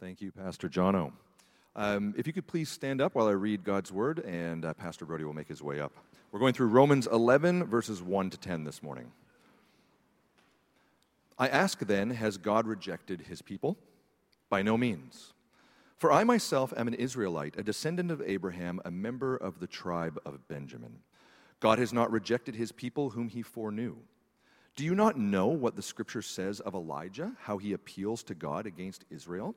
Thank you, Pastor Jono. Um, if you could please stand up while I read God's word, and uh, Pastor Brody will make his way up. We're going through Romans 11, verses 1 to 10 this morning. I ask then, has God rejected his people? By no means. For I myself am an Israelite, a descendant of Abraham, a member of the tribe of Benjamin. God has not rejected his people whom he foreknew. Do you not know what the scripture says of Elijah, how he appeals to God against Israel?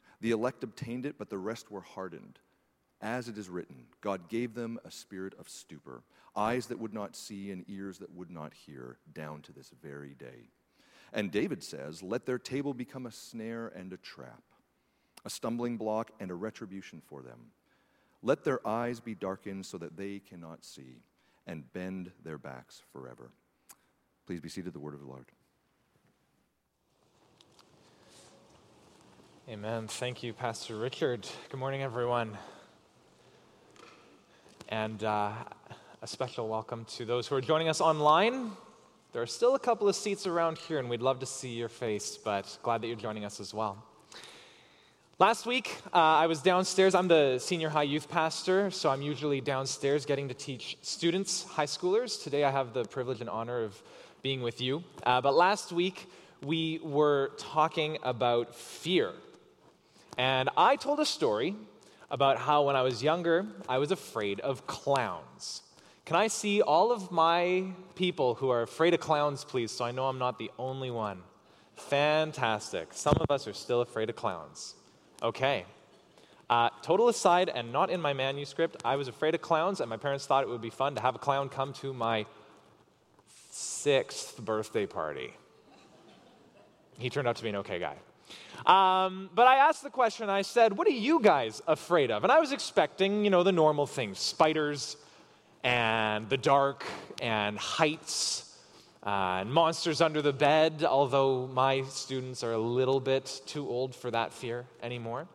The elect obtained it, but the rest were hardened. As it is written, God gave them a spirit of stupor, eyes that would not see and ears that would not hear, down to this very day. And David says, Let their table become a snare and a trap, a stumbling block and a retribution for them. Let their eyes be darkened so that they cannot see, and bend their backs forever. Please be seated, the word of the Lord. Amen. Thank you, Pastor Richard. Good morning, everyone. And uh, a special welcome to those who are joining us online. There are still a couple of seats around here, and we'd love to see your face, but glad that you're joining us as well. Last week, uh, I was downstairs. I'm the senior high youth pastor, so I'm usually downstairs getting to teach students, high schoolers. Today, I have the privilege and honor of being with you. Uh, but last week, we were talking about fear. And I told a story about how when I was younger, I was afraid of clowns. Can I see all of my people who are afraid of clowns, please, so I know I'm not the only one? Fantastic. Some of us are still afraid of clowns. Okay. Uh, total aside, and not in my manuscript, I was afraid of clowns, and my parents thought it would be fun to have a clown come to my sixth birthday party. He turned out to be an okay guy. Um, but I asked the question, I said, What are you guys afraid of? And I was expecting, you know, the normal things spiders and the dark and heights uh, and monsters under the bed, although my students are a little bit too old for that fear anymore.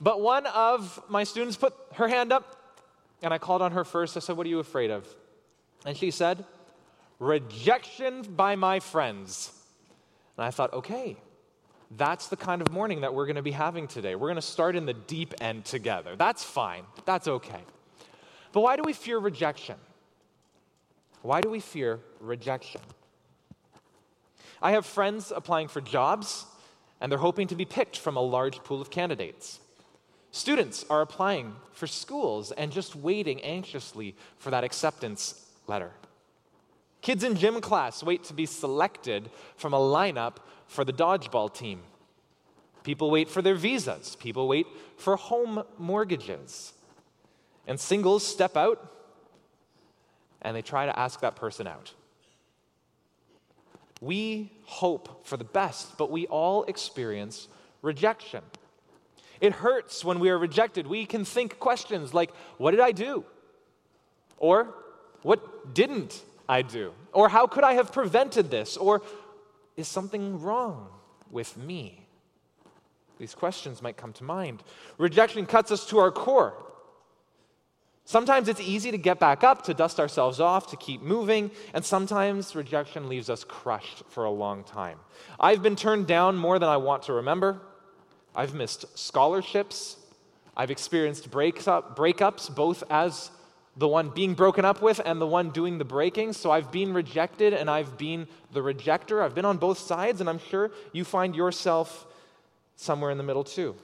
But one of my students put her hand up, and I called on her first. I said, What are you afraid of? And she said, Rejection by my friends. And I thought, okay, that's the kind of morning that we're going to be having today. We're going to start in the deep end together. That's fine, that's okay. But why do we fear rejection? Why do we fear rejection? I have friends applying for jobs, and they're hoping to be picked from a large pool of candidates. Students are applying for schools and just waiting anxiously for that acceptance letter. Kids in gym class wait to be selected from a lineup for the dodgeball team. People wait for their visas. People wait for home mortgages. And singles step out and they try to ask that person out. We hope for the best, but we all experience rejection. It hurts when we are rejected. We can think questions like, What did I do? Or, What didn't I do? Or, How could I have prevented this? Or, Is something wrong with me? These questions might come to mind. Rejection cuts us to our core. Sometimes it's easy to get back up, to dust ourselves off, to keep moving, and sometimes rejection leaves us crushed for a long time. I've been turned down more than I want to remember. I've missed scholarships. I've experienced breakups, both as the one being broken up with and the one doing the breaking. So I've been rejected and I've been the rejecter. I've been on both sides, and I'm sure you find yourself somewhere in the middle too.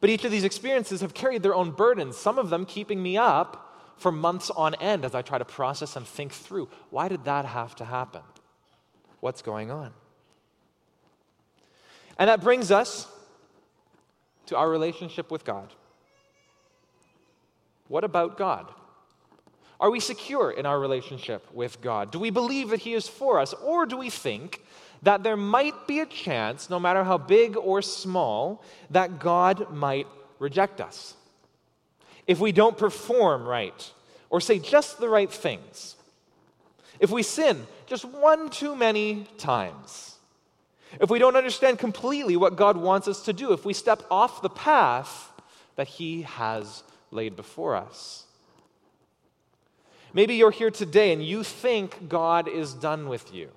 But each of these experiences have carried their own burdens, some of them keeping me up for months on end as I try to process and think through why did that have to happen? What's going on? And that brings us to our relationship with God. What about God? Are we secure in our relationship with God? Do we believe that He is for us? Or do we think that there might be a chance, no matter how big or small, that God might reject us. If we don't perform right or say just the right things, if we sin just one too many times, if we don't understand completely what God wants us to do, if we step off the path that He has laid before us. Maybe you're here today and you think God is done with you.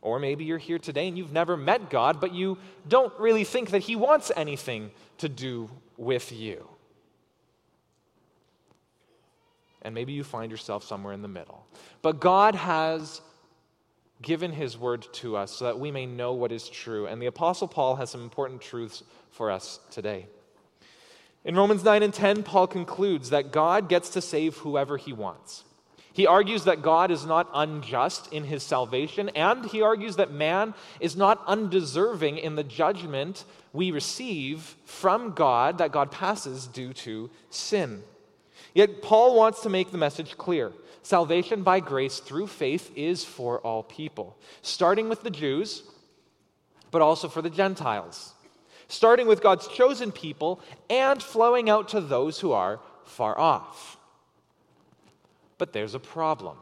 Or maybe you're here today and you've never met God, but you don't really think that He wants anything to do with you. And maybe you find yourself somewhere in the middle. But God has given His word to us so that we may know what is true. And the Apostle Paul has some important truths for us today. In Romans 9 and 10, Paul concludes that God gets to save whoever He wants. He argues that God is not unjust in his salvation, and he argues that man is not undeserving in the judgment we receive from God that God passes due to sin. Yet Paul wants to make the message clear. Salvation by grace through faith is for all people, starting with the Jews, but also for the Gentiles, starting with God's chosen people and flowing out to those who are far off. But there's a problem.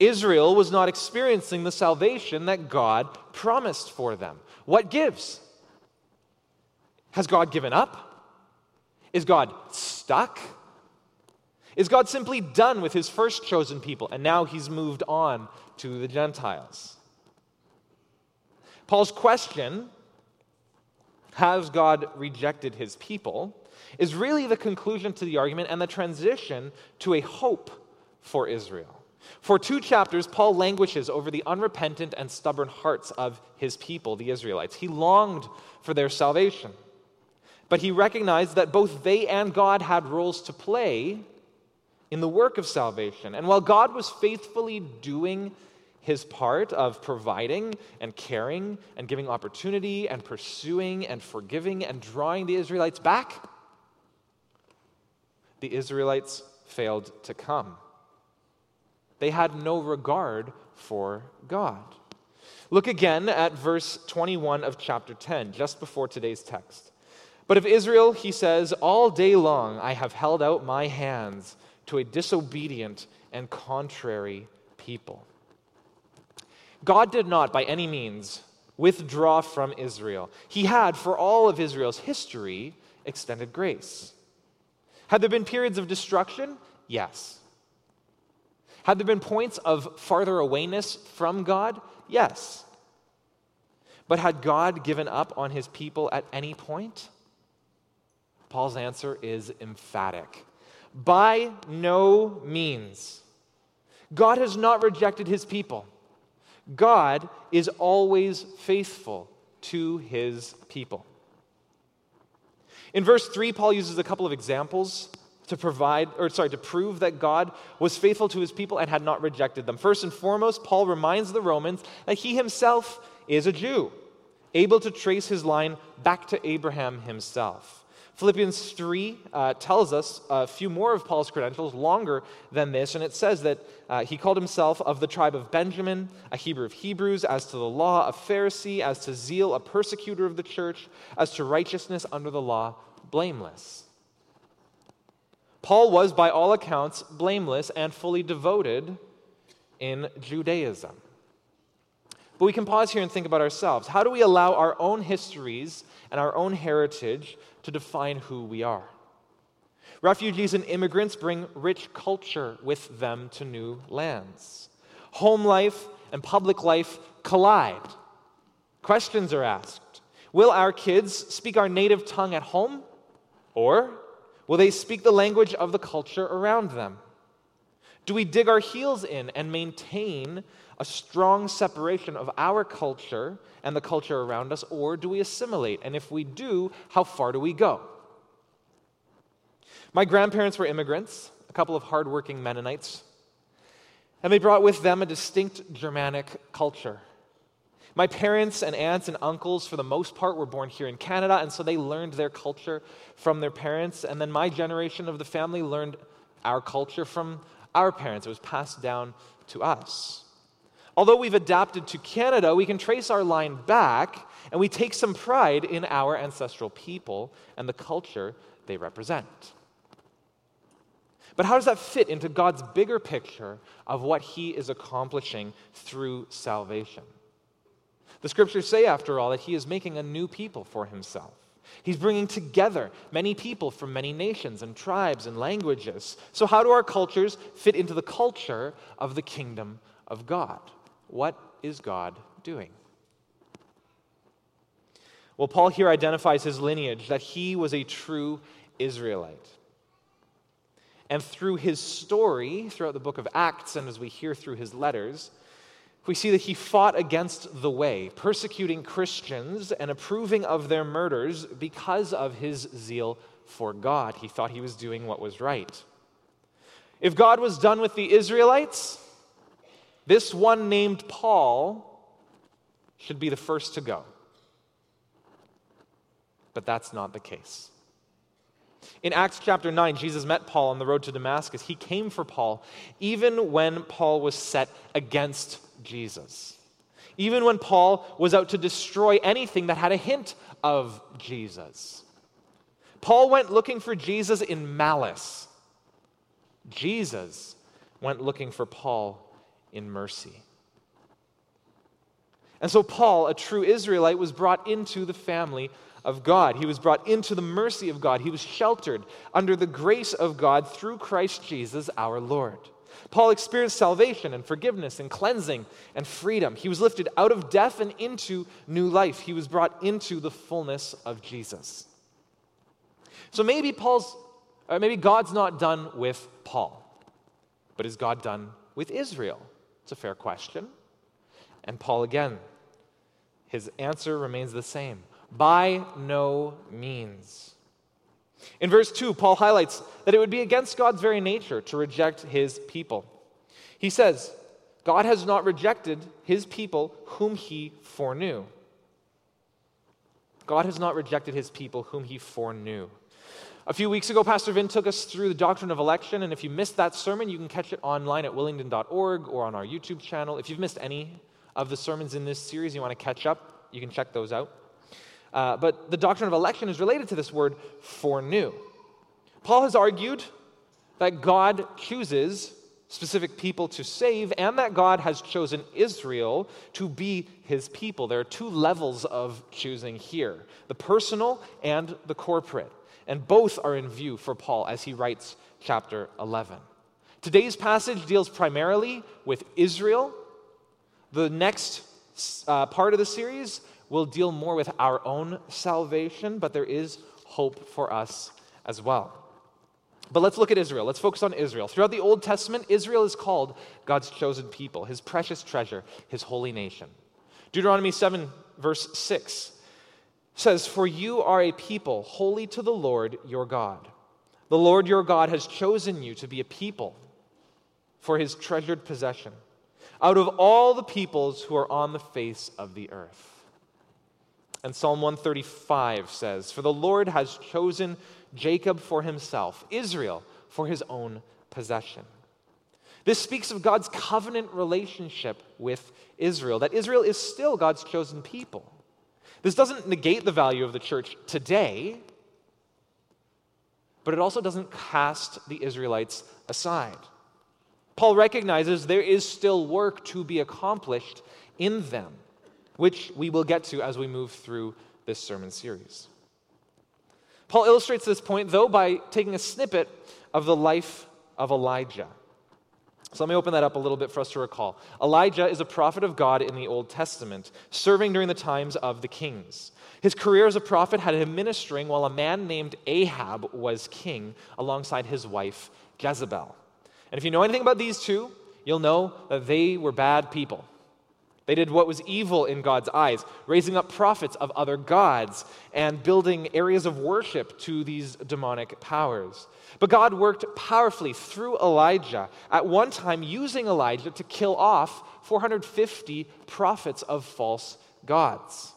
Israel was not experiencing the salvation that God promised for them. What gives? Has God given up? Is God stuck? Is God simply done with his first chosen people and now he's moved on to the Gentiles? Paul's question, has God rejected his people? Is really the conclusion to the argument and the transition to a hope for Israel. For two chapters, Paul languishes over the unrepentant and stubborn hearts of his people, the Israelites. He longed for their salvation. But he recognized that both they and God had roles to play in the work of salvation. And while God was faithfully doing his part of providing and caring and giving opportunity and pursuing and forgiving and drawing the Israelites back, the Israelites failed to come. They had no regard for God. Look again at verse 21 of chapter 10, just before today's text. But of Israel, he says, All day long I have held out my hands to a disobedient and contrary people. God did not, by any means, withdraw from Israel. He had, for all of Israel's history, extended grace. Had there been periods of destruction? Yes. Had there been points of farther awayness from God? Yes. But had God given up on his people at any point? Paul's answer is emphatic. By no means. God has not rejected his people. God is always faithful to his people. In verse 3, Paul uses a couple of examples to provide, or sorry, to prove that God was faithful to his people and had not rejected them. First and foremost, Paul reminds the Romans that he himself is a Jew, able to trace his line back to Abraham himself. Philippians 3 uh, tells us a few more of Paul's credentials, longer than this, and it says that uh, he called himself of the tribe of Benjamin, a Hebrew of Hebrews, as to the law, a Pharisee, as to zeal, a persecutor of the church, as to righteousness under the law, blameless. Paul was, by all accounts, blameless and fully devoted in Judaism. But we can pause here and think about ourselves. How do we allow our own histories and our own heritage to define who we are. Refugees and immigrants bring rich culture with them to new lands. Home life and public life collide. Questions are asked Will our kids speak our native tongue at home? Or will they speak the language of the culture around them? Do we dig our heels in and maintain a strong separation of our culture and the culture around us, or do we assimilate? And if we do, how far do we go? My grandparents were immigrants, a couple of hardworking Mennonites, and they brought with them a distinct Germanic culture. My parents and aunts and uncles, for the most part, were born here in Canada, and so they learned their culture from their parents. And then my generation of the family learned our culture from our parents. It was passed down to us. Although we've adapted to Canada, we can trace our line back and we take some pride in our ancestral people and the culture they represent. But how does that fit into God's bigger picture of what He is accomplishing through salvation? The scriptures say, after all, that He is making a new people for Himself. He's bringing together many people from many nations and tribes and languages. So, how do our cultures fit into the culture of the kingdom of God? What is God doing? Well, Paul here identifies his lineage that he was a true Israelite. And through his story, throughout the book of Acts, and as we hear through his letters, we see that he fought against the way, persecuting Christians and approving of their murders because of his zeal for God. He thought he was doing what was right. If God was done with the Israelites, this one named Paul should be the first to go. But that's not the case. In Acts chapter 9, Jesus met Paul on the road to Damascus. He came for Paul even when Paul was set against Jesus. Even when Paul was out to destroy anything that had a hint of Jesus. Paul went looking for Jesus in malice. Jesus went looking for Paul in mercy. And so, Paul, a true Israelite, was brought into the family of God. He was brought into the mercy of God. He was sheltered under the grace of God through Christ Jesus our Lord. Paul experienced salvation and forgiveness and cleansing and freedom. He was lifted out of death and into new life. He was brought into the fullness of Jesus. So maybe Paul's or maybe God's not done with Paul. But is God done with Israel? It's a fair question. And Paul again, his answer remains the same. By no means. In verse 2, Paul highlights that it would be against God's very nature to reject his people. He says, God has not rejected his people whom he foreknew. God has not rejected his people whom he foreknew. A few weeks ago, Pastor Vin took us through the doctrine of election, and if you missed that sermon, you can catch it online at willingdon.org or on our YouTube channel. If you've missed any of the sermons in this series, you want to catch up, you can check those out. Uh, but the doctrine of election is related to this word foreknew. Paul has argued that God chooses specific people to save and that God has chosen Israel to be his people. There are two levels of choosing here the personal and the corporate. And both are in view for Paul as he writes chapter 11. Today's passage deals primarily with Israel. The next uh, part of the series will deal more with our own salvation, but there is hope for us as well. But let's look at Israel. Let's focus on Israel. Throughout the Old Testament, Israel is called God's chosen people, his precious treasure, his holy nation. Deuteronomy 7, verse 6 says, For you are a people holy to the Lord your God. The Lord your God has chosen you to be a people for his treasured possession out of all the peoples who are on the face of the earth. And Psalm 135 says, For the Lord has chosen Jacob for himself, Israel for his own possession. This speaks of God's covenant relationship with Israel, that Israel is still God's chosen people. This doesn't negate the value of the church today, but it also doesn't cast the Israelites aside. Paul recognizes there is still work to be accomplished in them which we will get to as we move through this sermon series. Paul illustrates this point, though, by taking a snippet of the life of Elijah. So let me open that up a little bit for us to recall. Elijah is a prophet of God in the Old Testament, serving during the times of the kings. His career as a prophet had him ministering while a man named Ahab was king alongside his wife Jezebel. And if you know anything about these two, you'll know that they were bad people. They did what was evil in God's eyes, raising up prophets of other gods and building areas of worship to these demonic powers. But God worked powerfully through Elijah, at one time using Elijah to kill off 450 prophets of false gods.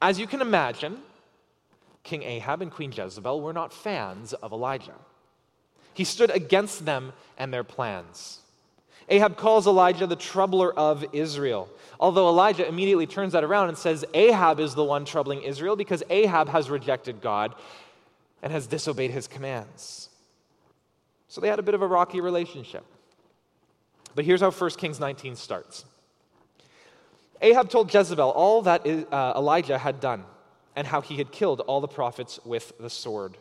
As you can imagine, King Ahab and Queen Jezebel were not fans of Elijah. He stood against them and their plans. Ahab calls Elijah the troubler of Israel. Although Elijah immediately turns that around and says Ahab is the one troubling Israel because Ahab has rejected God and has disobeyed his commands. So they had a bit of a rocky relationship. But here's how 1 Kings 19 starts Ahab told Jezebel all that uh, Elijah had done and how he had killed all the prophets with the sword.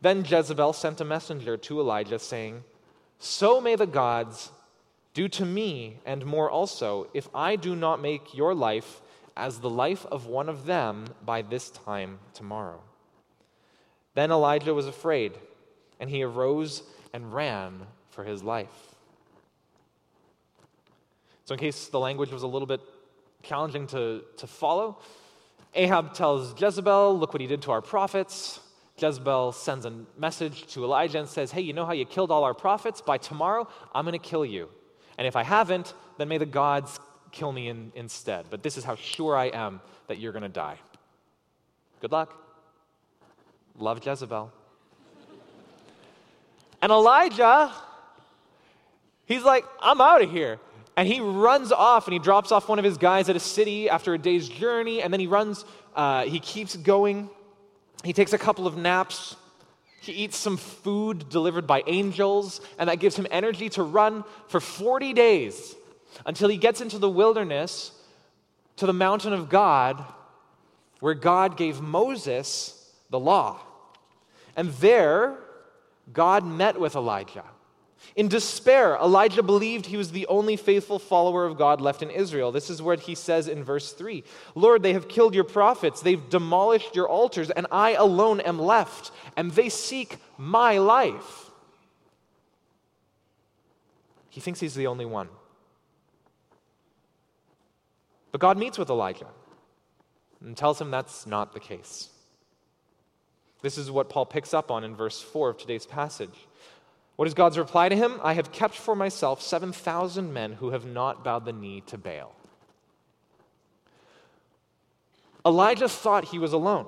Then Jezebel sent a messenger to Elijah, saying, So may the gods do to me and more also, if I do not make your life as the life of one of them by this time tomorrow. Then Elijah was afraid, and he arose and ran for his life. So, in case the language was a little bit challenging to, to follow, Ahab tells Jezebel, Look what he did to our prophets. Jezebel sends a message to Elijah and says, Hey, you know how you killed all our prophets? By tomorrow, I'm going to kill you. And if I haven't, then may the gods kill me in, instead. But this is how sure I am that you're going to die. Good luck. Love Jezebel. and Elijah, he's like, I'm out of here. And he runs off and he drops off one of his guys at a city after a day's journey. And then he runs, uh, he keeps going. He takes a couple of naps. He eats some food delivered by angels. And that gives him energy to run for 40 days until he gets into the wilderness to the mountain of God, where God gave Moses the law. And there, God met with Elijah. In despair, Elijah believed he was the only faithful follower of God left in Israel. This is what he says in verse 3 Lord, they have killed your prophets, they've demolished your altars, and I alone am left, and they seek my life. He thinks he's the only one. But God meets with Elijah and tells him that's not the case. This is what Paul picks up on in verse 4 of today's passage. What is God's reply to him? I have kept for myself 7,000 men who have not bowed the knee to Baal. Elijah thought he was alone.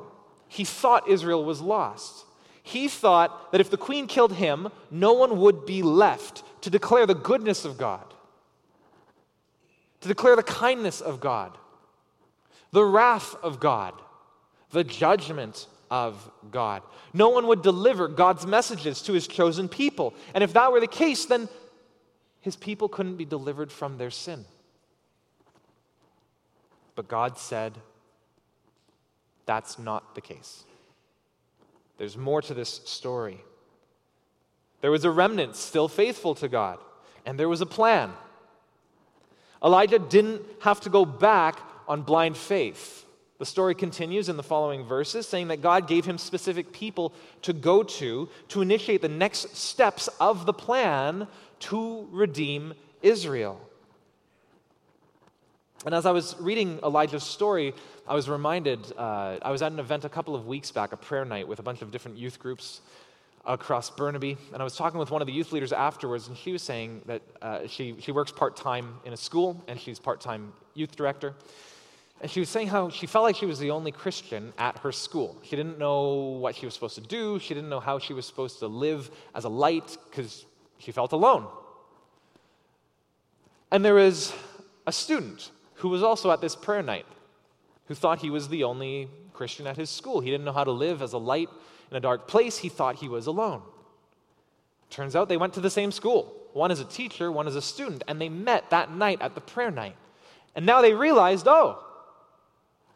He thought Israel was lost. He thought that if the queen killed him, no one would be left to declare the goodness of God, to declare the kindness of God, the wrath of God, the judgment of God. No one would deliver God's messages to his chosen people. And if that were the case, then his people couldn't be delivered from their sin. But God said, that's not the case. There's more to this story. There was a remnant still faithful to God, and there was a plan. Elijah didn't have to go back on blind faith. The story continues in the following verses, saying that God gave him specific people to go to to initiate the next steps of the plan to redeem Israel. And as I was reading Elijah's story, I was reminded uh, I was at an event a couple of weeks back, a prayer night with a bunch of different youth groups across Burnaby. And I was talking with one of the youth leaders afterwards, and she was saying that uh, she, she works part time in a school and she's part time youth director. And she was saying how she felt like she was the only Christian at her school. She didn't know what she was supposed to do, she didn't know how she was supposed to live as a light because she felt alone. And there was a student who was also at this prayer night who thought he was the only Christian at his school. He didn't know how to live as a light in a dark place, he thought he was alone. Turns out they went to the same school. One is a teacher, one is a student, and they met that night at the prayer night. And now they realized, oh,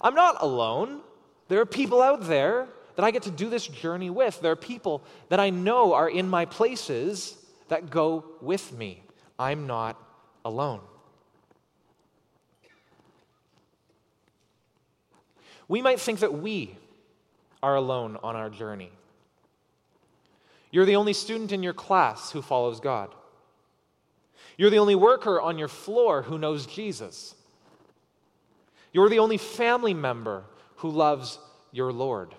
I'm not alone. There are people out there that I get to do this journey with. There are people that I know are in my places that go with me. I'm not alone. We might think that we are alone on our journey. You're the only student in your class who follows God. You're the only worker on your floor who knows Jesus. You're the only family member who loves your Lord.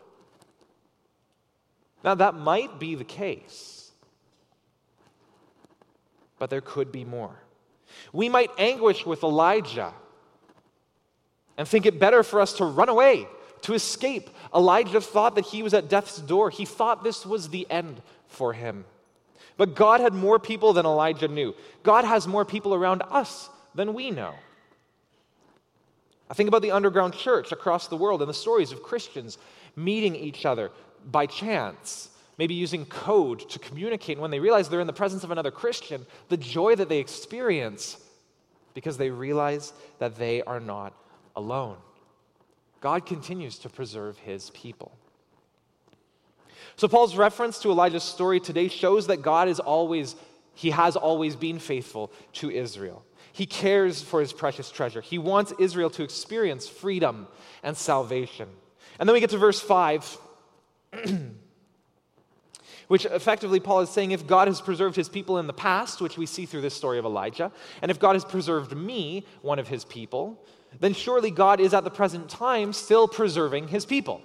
Now, that might be the case, but there could be more. We might anguish with Elijah and think it better for us to run away, to escape. Elijah thought that he was at death's door, he thought this was the end for him. But God had more people than Elijah knew. God has more people around us than we know. I think about the underground church across the world and the stories of Christians meeting each other by chance, maybe using code to communicate. And when they realize they're in the presence of another Christian, the joy that they experience because they realize that they are not alone. God continues to preserve his people. So, Paul's reference to Elijah's story today shows that God is always, he has always been faithful to Israel. He cares for his precious treasure. He wants Israel to experience freedom and salvation. And then we get to verse 5, which effectively Paul is saying if God has preserved his people in the past, which we see through this story of Elijah, and if God has preserved me, one of his people, then surely God is at the present time still preserving his people.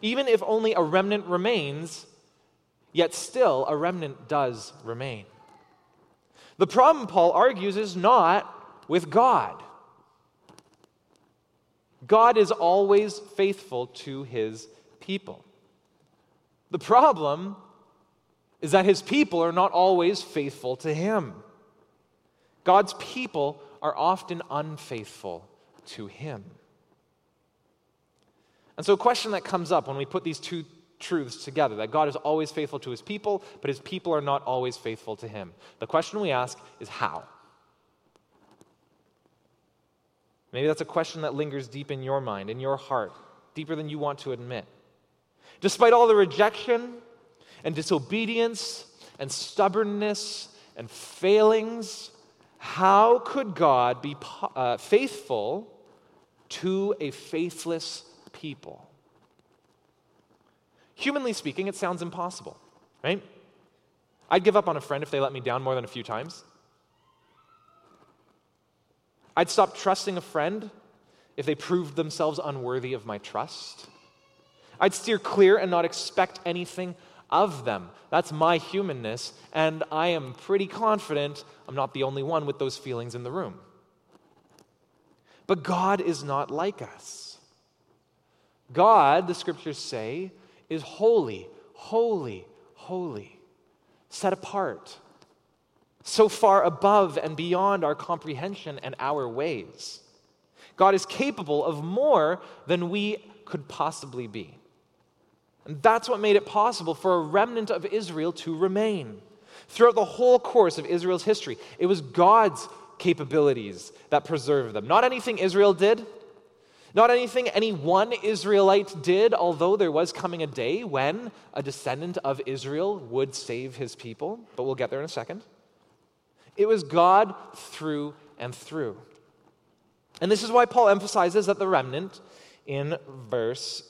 Even if only a remnant remains, yet still a remnant does remain. The problem, Paul argues, is not with God. God is always faithful to his people. The problem is that his people are not always faithful to him. God's people are often unfaithful to him. And so, a question that comes up when we put these two truths together that God is always faithful to his people, but his people are not always faithful to him. The question we ask is how? Maybe that's a question that lingers deep in your mind, in your heart, deeper than you want to admit. Despite all the rejection and disobedience and stubbornness and failings, how could God be uh, faithful to a faithless people? Humanly speaking, it sounds impossible, right? I'd give up on a friend if they let me down more than a few times. I'd stop trusting a friend if they proved themselves unworthy of my trust. I'd steer clear and not expect anything of them. That's my humanness, and I am pretty confident I'm not the only one with those feelings in the room. But God is not like us. God, the scriptures say, is holy, holy, holy, set apart, so far above and beyond our comprehension and our ways. God is capable of more than we could possibly be. And that's what made it possible for a remnant of Israel to remain. Throughout the whole course of Israel's history, it was God's capabilities that preserved them. Not anything Israel did, not anything any one Israelite did, although there was coming a day when a descendant of Israel would save his people, but we'll get there in a second. It was God through and through. And this is why Paul emphasizes that the remnant in verse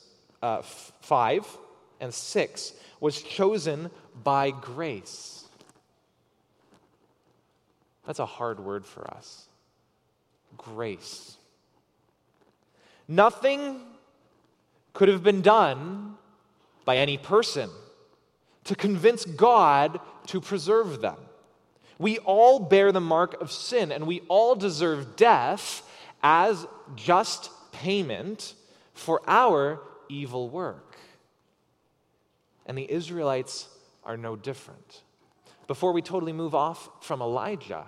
uh, 5 and 6 was chosen by grace. That's a hard word for us. Grace. Nothing could have been done by any person to convince God to preserve them. We all bear the mark of sin, and we all deserve death as just payment for our evil work. And the Israelites are no different. Before we totally move off from Elijah,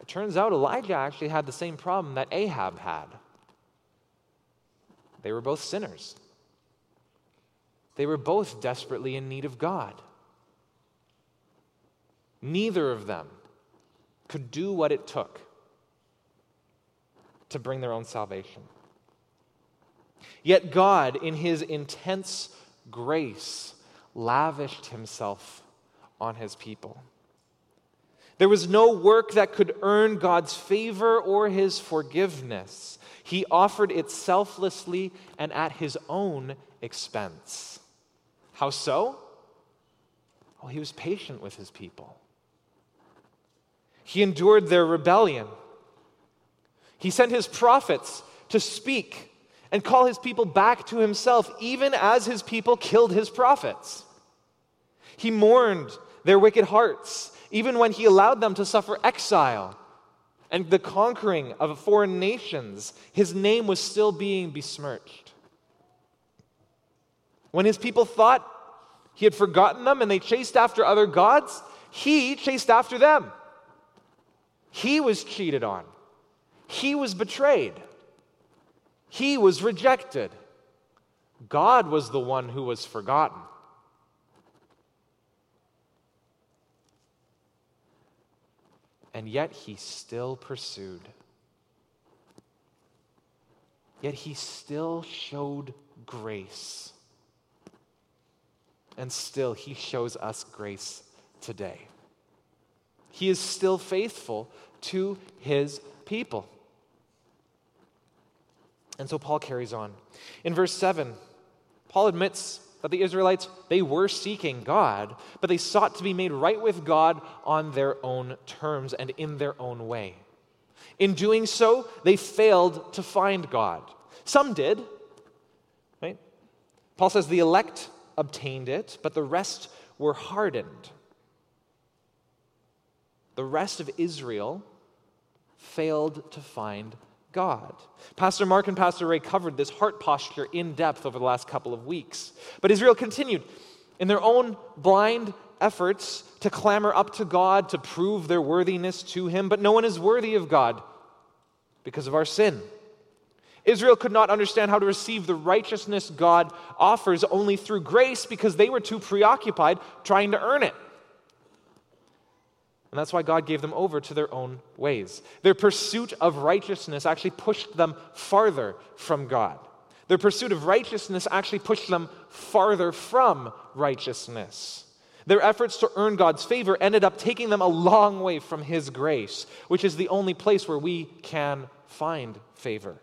it turns out Elijah actually had the same problem that Ahab had. They were both sinners. They were both desperately in need of God. Neither of them could do what it took to bring their own salvation. Yet God, in his intense grace, lavished himself on his people. There was no work that could earn God's favor or his forgiveness. He offered it selflessly and at his own expense. How so? Well, he was patient with his people. He endured their rebellion. He sent his prophets to speak and call his people back to himself, even as his people killed his prophets. He mourned their wicked hearts, even when he allowed them to suffer exile and the conquering of foreign nations, his name was still being besmirched. When his people thought He had forgotten them and they chased after other gods. He chased after them. He was cheated on. He was betrayed. He was rejected. God was the one who was forgotten. And yet he still pursued. Yet he still showed grace. And still he shows us grace today. He is still faithful to his people. And so Paul carries on. In verse 7, Paul admits that the Israelites, they were seeking God, but they sought to be made right with God on their own terms and in their own way. In doing so, they failed to find God. Some did, right? Paul says the elect obtained it, but the rest were hardened. The rest of Israel failed to find God. Pastor Mark and Pastor Ray covered this heart posture in depth over the last couple of weeks. But Israel continued in their own blind efforts to clamor up to God to prove their worthiness to Him, but no one is worthy of God because of our sin. Israel could not understand how to receive the righteousness God offers only through grace because they were too preoccupied trying to earn it. And that's why God gave them over to their own ways. Their pursuit of righteousness actually pushed them farther from God. Their pursuit of righteousness actually pushed them farther from righteousness. Their efforts to earn God's favor ended up taking them a long way from His grace, which is the only place where we can find favor.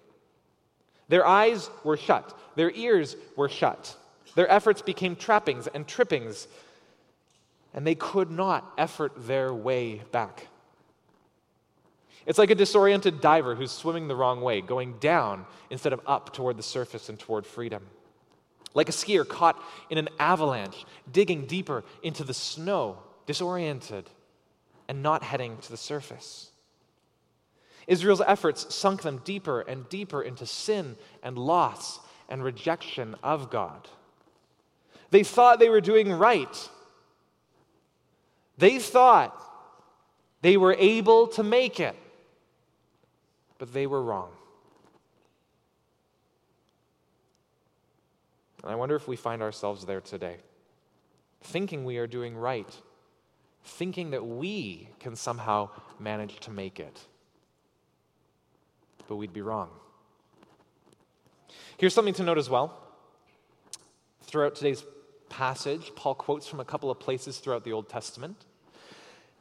Their eyes were shut, their ears were shut. Their efforts became trappings and trippings and they could not effort their way back. It's like a disoriented diver who's swimming the wrong way, going down instead of up toward the surface and toward freedom. Like a skier caught in an avalanche, digging deeper into the snow, disoriented, and not heading to the surface. Israel's efforts sunk them deeper and deeper into sin and loss and rejection of God. They thought they were doing right they thought they were able to make it, but they were wrong. And I wonder if we find ourselves there today, thinking we are doing right, thinking that we can somehow manage to make it. But we'd be wrong. Here's something to note as well. Throughout today's passage, Paul quotes from a couple of places throughout the Old Testament.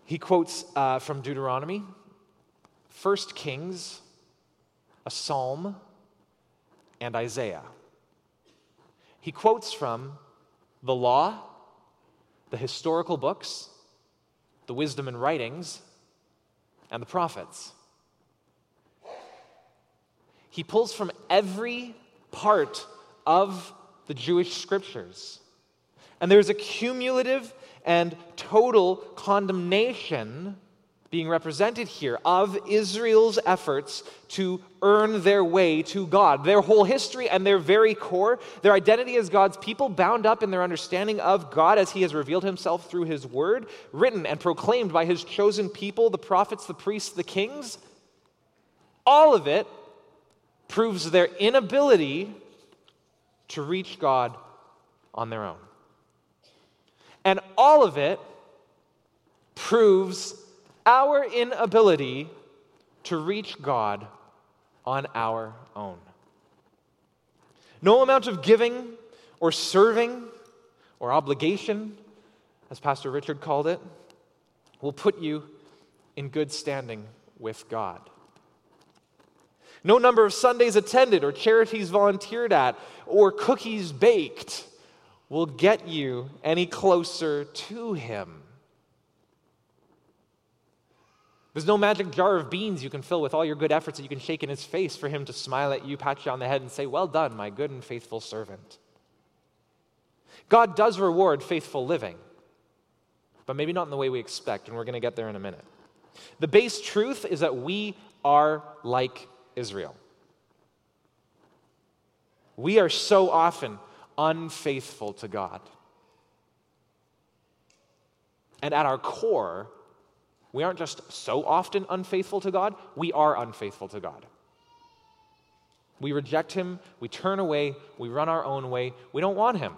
He quotes uh, from Deuteronomy, 1 Kings, a psalm, and Isaiah. He quotes from the law, the historical books, the wisdom and writings, and the prophets. He pulls from every part of the Jewish scriptures. And there's a cumulative and total condemnation being represented here of Israel's efforts to earn their way to God. Their whole history and their very core, their identity as God's people, bound up in their understanding of God as He has revealed Himself through His Word, written and proclaimed by His chosen people, the prophets, the priests, the kings. All of it proves their inability to reach God on their own. And all of it proves our inability to reach God on our own. No amount of giving or serving or obligation, as Pastor Richard called it, will put you in good standing with God. No number of Sundays attended or charities volunteered at or cookies baked will get you any closer to Him. There's no magic jar of beans you can fill with all your good efforts that you can shake in His face for Him to smile at you, pat you on the head, and say, Well done, my good and faithful servant. God does reward faithful living, but maybe not in the way we expect, and we're going to get there in a minute. The base truth is that we are like Israel. We are so often unfaithful to God. And at our core, we aren't just so often unfaithful to God, we are unfaithful to God. We reject Him, we turn away, we run our own way, we don't want Him.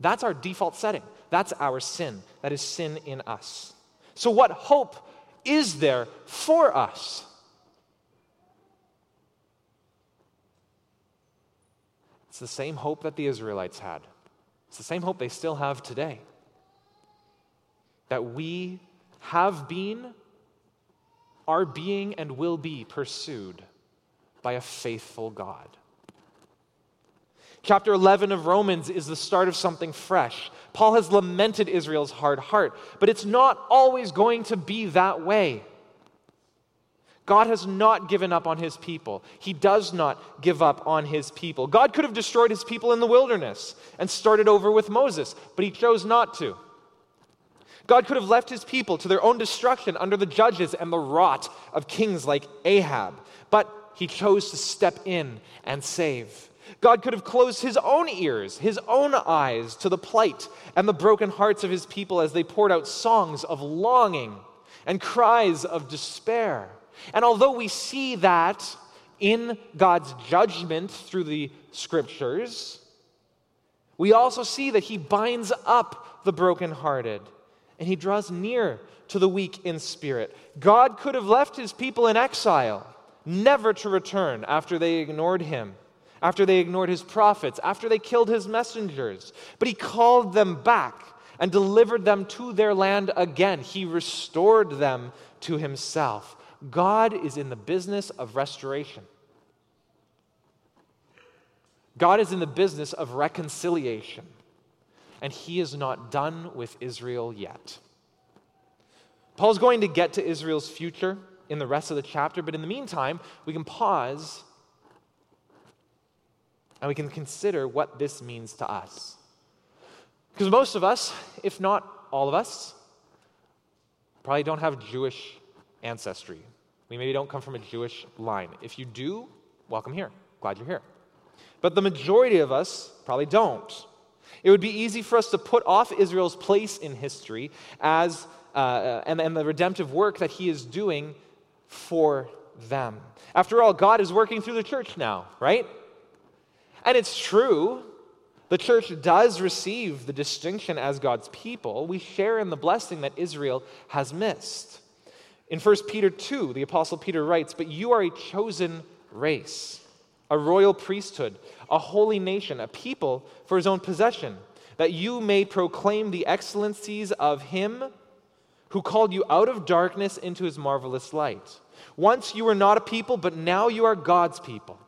That's our default setting. That's our sin. That is sin in us. So, what hope is there for us? It's the same hope that the Israelites had. It's the same hope they still have today. That we have been, are being, and will be pursued by a faithful God. Chapter 11 of Romans is the start of something fresh. Paul has lamented Israel's hard heart, but it's not always going to be that way. God has not given up on his people. He does not give up on his people. God could have destroyed his people in the wilderness and started over with Moses, but he chose not to. God could have left his people to their own destruction under the judges and the rot of kings like Ahab, but he chose to step in and save. God could have closed his own ears, his own eyes to the plight and the broken hearts of his people as they poured out songs of longing and cries of despair. And although we see that in God's judgment through the scriptures, we also see that he binds up the brokenhearted and he draws near to the weak in spirit. God could have left his people in exile, never to return after they ignored him, after they ignored his prophets, after they killed his messengers. But he called them back and delivered them to their land again. He restored them to himself. God is in the business of restoration. God is in the business of reconciliation, and he is not done with Israel yet. Paul's going to get to Israel's future in the rest of the chapter, but in the meantime, we can pause and we can consider what this means to us. Because most of us, if not all of us, probably don't have Jewish ancestry. We maybe don't come from a Jewish line. If you do, welcome here. Glad you're here. But the majority of us probably don't. It would be easy for us to put off Israel's place in history as uh, and, and the redemptive work that he is doing for them. After all, God is working through the church now, right? And it's true, the church does receive the distinction as God's people. We share in the blessing that Israel has missed. In 1 Peter 2, the Apostle Peter writes, But you are a chosen race, a royal priesthood, a holy nation, a people for his own possession, that you may proclaim the excellencies of him who called you out of darkness into his marvelous light. Once you were not a people, but now you are God's people.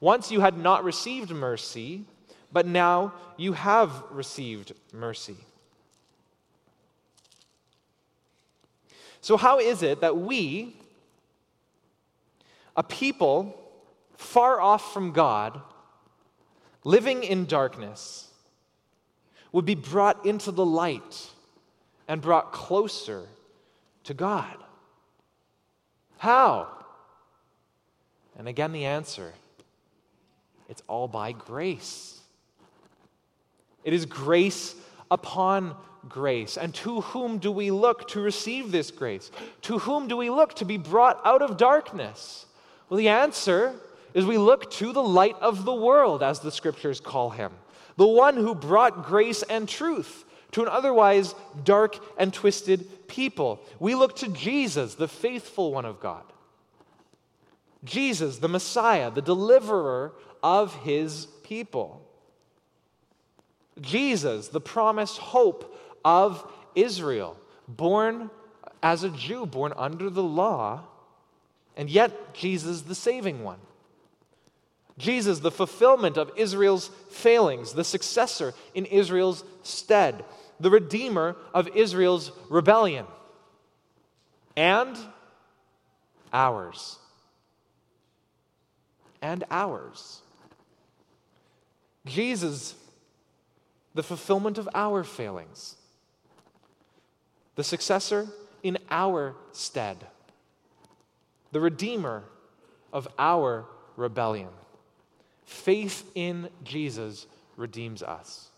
Once you had not received mercy, but now you have received mercy. So, how is it that we, a people far off from God, living in darkness, would be brought into the light and brought closer to God? How? And again, the answer it's all by grace. It is grace upon grace. And to whom do we look to receive this grace? To whom do we look to be brought out of darkness? Well, the answer is we look to the light of the world, as the scriptures call him, the one who brought grace and truth to an otherwise dark and twisted people. We look to Jesus, the faithful one of God. Jesus, the Messiah, the deliverer of his people. Jesus, the promised hope of Israel, born as a Jew, born under the law, and yet Jesus, the saving one. Jesus, the fulfillment of Israel's failings, the successor in Israel's stead, the redeemer of Israel's rebellion, and ours. And ours. Jesus, the fulfillment of our failings the successor in our stead, the redeemer of our rebellion. Faith in Jesus redeems us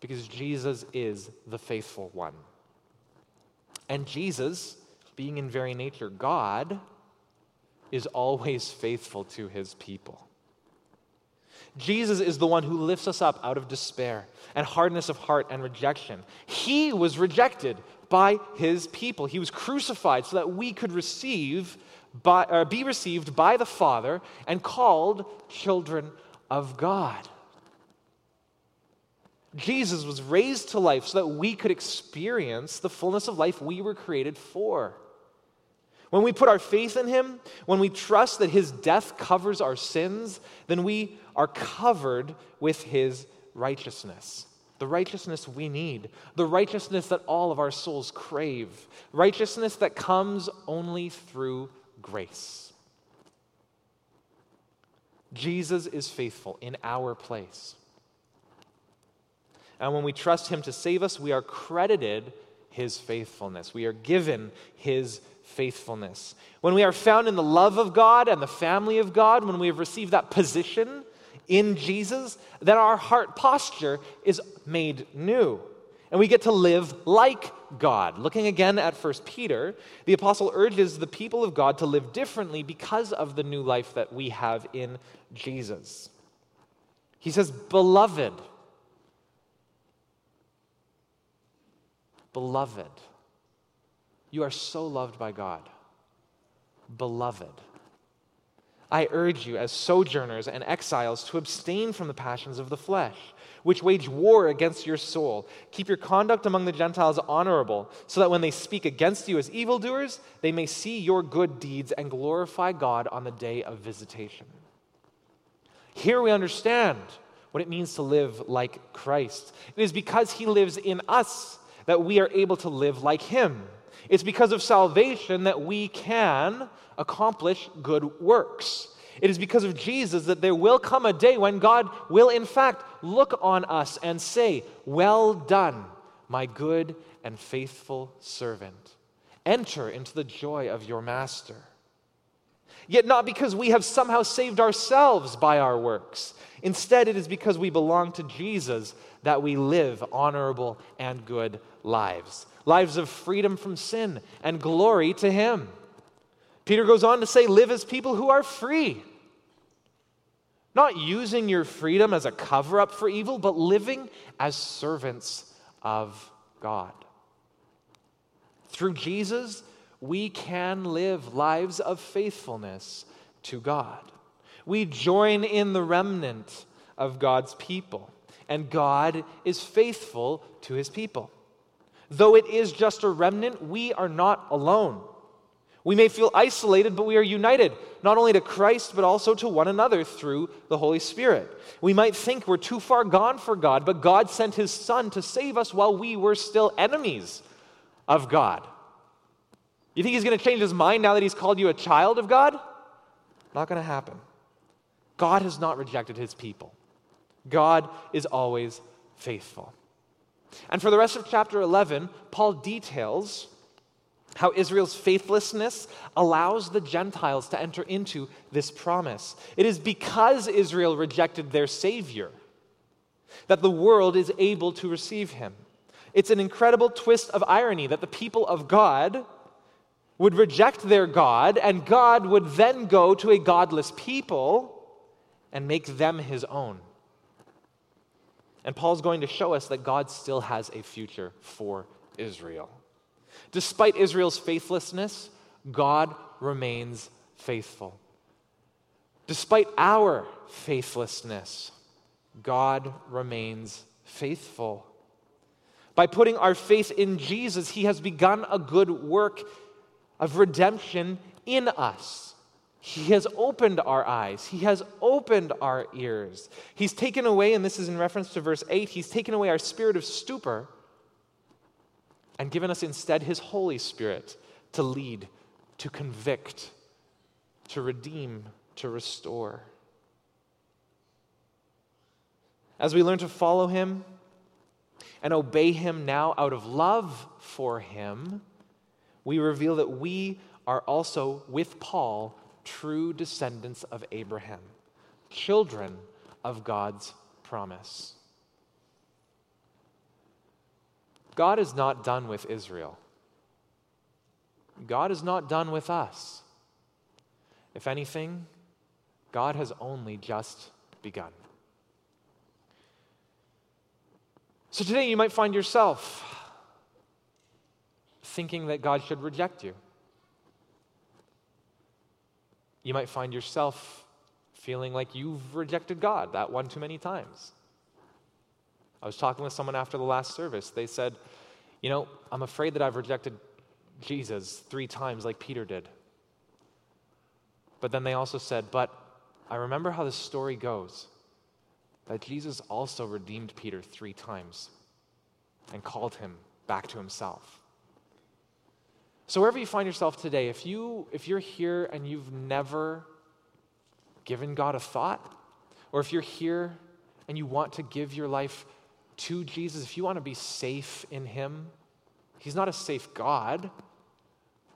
because Jesus is the faithful one. And Jesus, being in very nature God, is always faithful to his people. Jesus is the one who lifts us up out of despair and hardness of heart and rejection. He was rejected by his people. He was crucified so that we could receive by, uh, be received by the Father and called children of God. Jesus was raised to life so that we could experience the fullness of life we were created for. When we put our faith in Him, when we trust that His death covers our sins, then we are covered with His righteousness. The righteousness we need, the righteousness that all of our souls crave, righteousness that comes only through grace. Jesus is faithful in our place. And when we trust Him to save us, we are credited His faithfulness. We are given His faithfulness. When we are found in the love of God and the family of God, when we have received that position in Jesus, then our heart posture is made new. And we get to live like God. Looking again at 1 Peter, the apostle urges the people of God to live differently because of the new life that we have in Jesus. He says, Beloved, beloved, you are so loved by God. Beloved. I urge you, as sojourners and exiles, to abstain from the passions of the flesh, which wage war against your soul. Keep your conduct among the Gentiles honorable, so that when they speak against you as evildoers, they may see your good deeds and glorify God on the day of visitation. Here we understand what it means to live like Christ. It is because he lives in us that we are able to live like him. It's because of salvation that we can accomplish good works. It is because of Jesus that there will come a day when God will, in fact, look on us and say, Well done, my good and faithful servant. Enter into the joy of your master. Yet not because we have somehow saved ourselves by our works. Instead, it is because we belong to Jesus that we live honorable and good lives lives of freedom from sin and glory to Him. Peter goes on to say, live as people who are free. Not using your freedom as a cover up for evil, but living as servants of God. Through Jesus, we can live lives of faithfulness to God. We join in the remnant of God's people, and God is faithful to his people. Though it is just a remnant, we are not alone. We may feel isolated, but we are united, not only to Christ, but also to one another through the Holy Spirit. We might think we're too far gone for God, but God sent His Son to save us while we were still enemies of God. You think He's going to change His mind now that He's called you a child of God? Not going to happen. God has not rejected His people, God is always faithful. And for the rest of chapter 11, Paul details how Israel's faithlessness allows the Gentiles to enter into this promise. It is because Israel rejected their Savior that the world is able to receive him. It's an incredible twist of irony that the people of God would reject their God, and God would then go to a godless people and make them his own. And Paul's going to show us that God still has a future for Israel. Despite Israel's faithlessness, God remains faithful. Despite our faithlessness, God remains faithful. By putting our faith in Jesus, He has begun a good work of redemption in us. He has opened our eyes. He has opened our ears. He's taken away, and this is in reference to verse 8, He's taken away our spirit of stupor and given us instead His Holy Spirit to lead, to convict, to redeem, to restore. As we learn to follow Him and obey Him now out of love for Him, we reveal that we are also, with Paul, true descendants of Abraham, children of God's promise. God is not done with Israel. God is not done with us. If anything, God has only just begun. So today you might find yourself thinking that God should reject you. You might find yourself feeling like you've rejected God that one too many times. I was talking with someone after the last service. They said, You know, I'm afraid that I've rejected Jesus three times like Peter did. But then they also said, But I remember how the story goes that Jesus also redeemed Peter three times and called him back to himself. So wherever you find yourself today, if you if you're here and you've never given God a thought, or if you're here and you want to give your life to Jesus, if you want to be safe in him, he's not a safe God,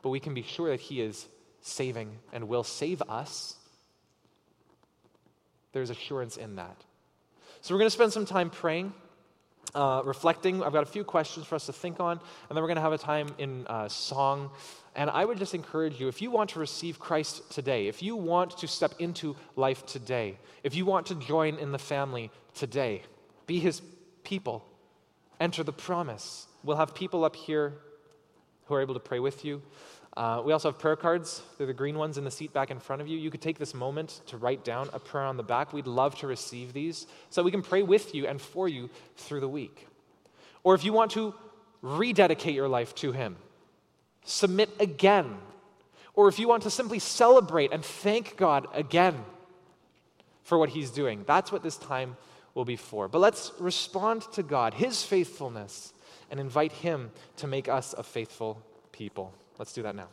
but we can be sure that he is saving and will save us. There's assurance in that. So we're going to spend some time praying uh, reflecting. I've got a few questions for us to think on, and then we're going to have a time in uh, song. And I would just encourage you if you want to receive Christ today, if you want to step into life today, if you want to join in the family today, be his people, enter the promise. We'll have people up here who are able to pray with you. Uh, we also have prayer cards. They're the green ones in the seat back in front of you. You could take this moment to write down a prayer on the back. We'd love to receive these so we can pray with you and for you through the week. Or if you want to rededicate your life to Him, submit again. Or if you want to simply celebrate and thank God again for what He's doing, that's what this time will be for. But let's respond to God, His faithfulness, and invite Him to make us a faithful people. Let's do that now.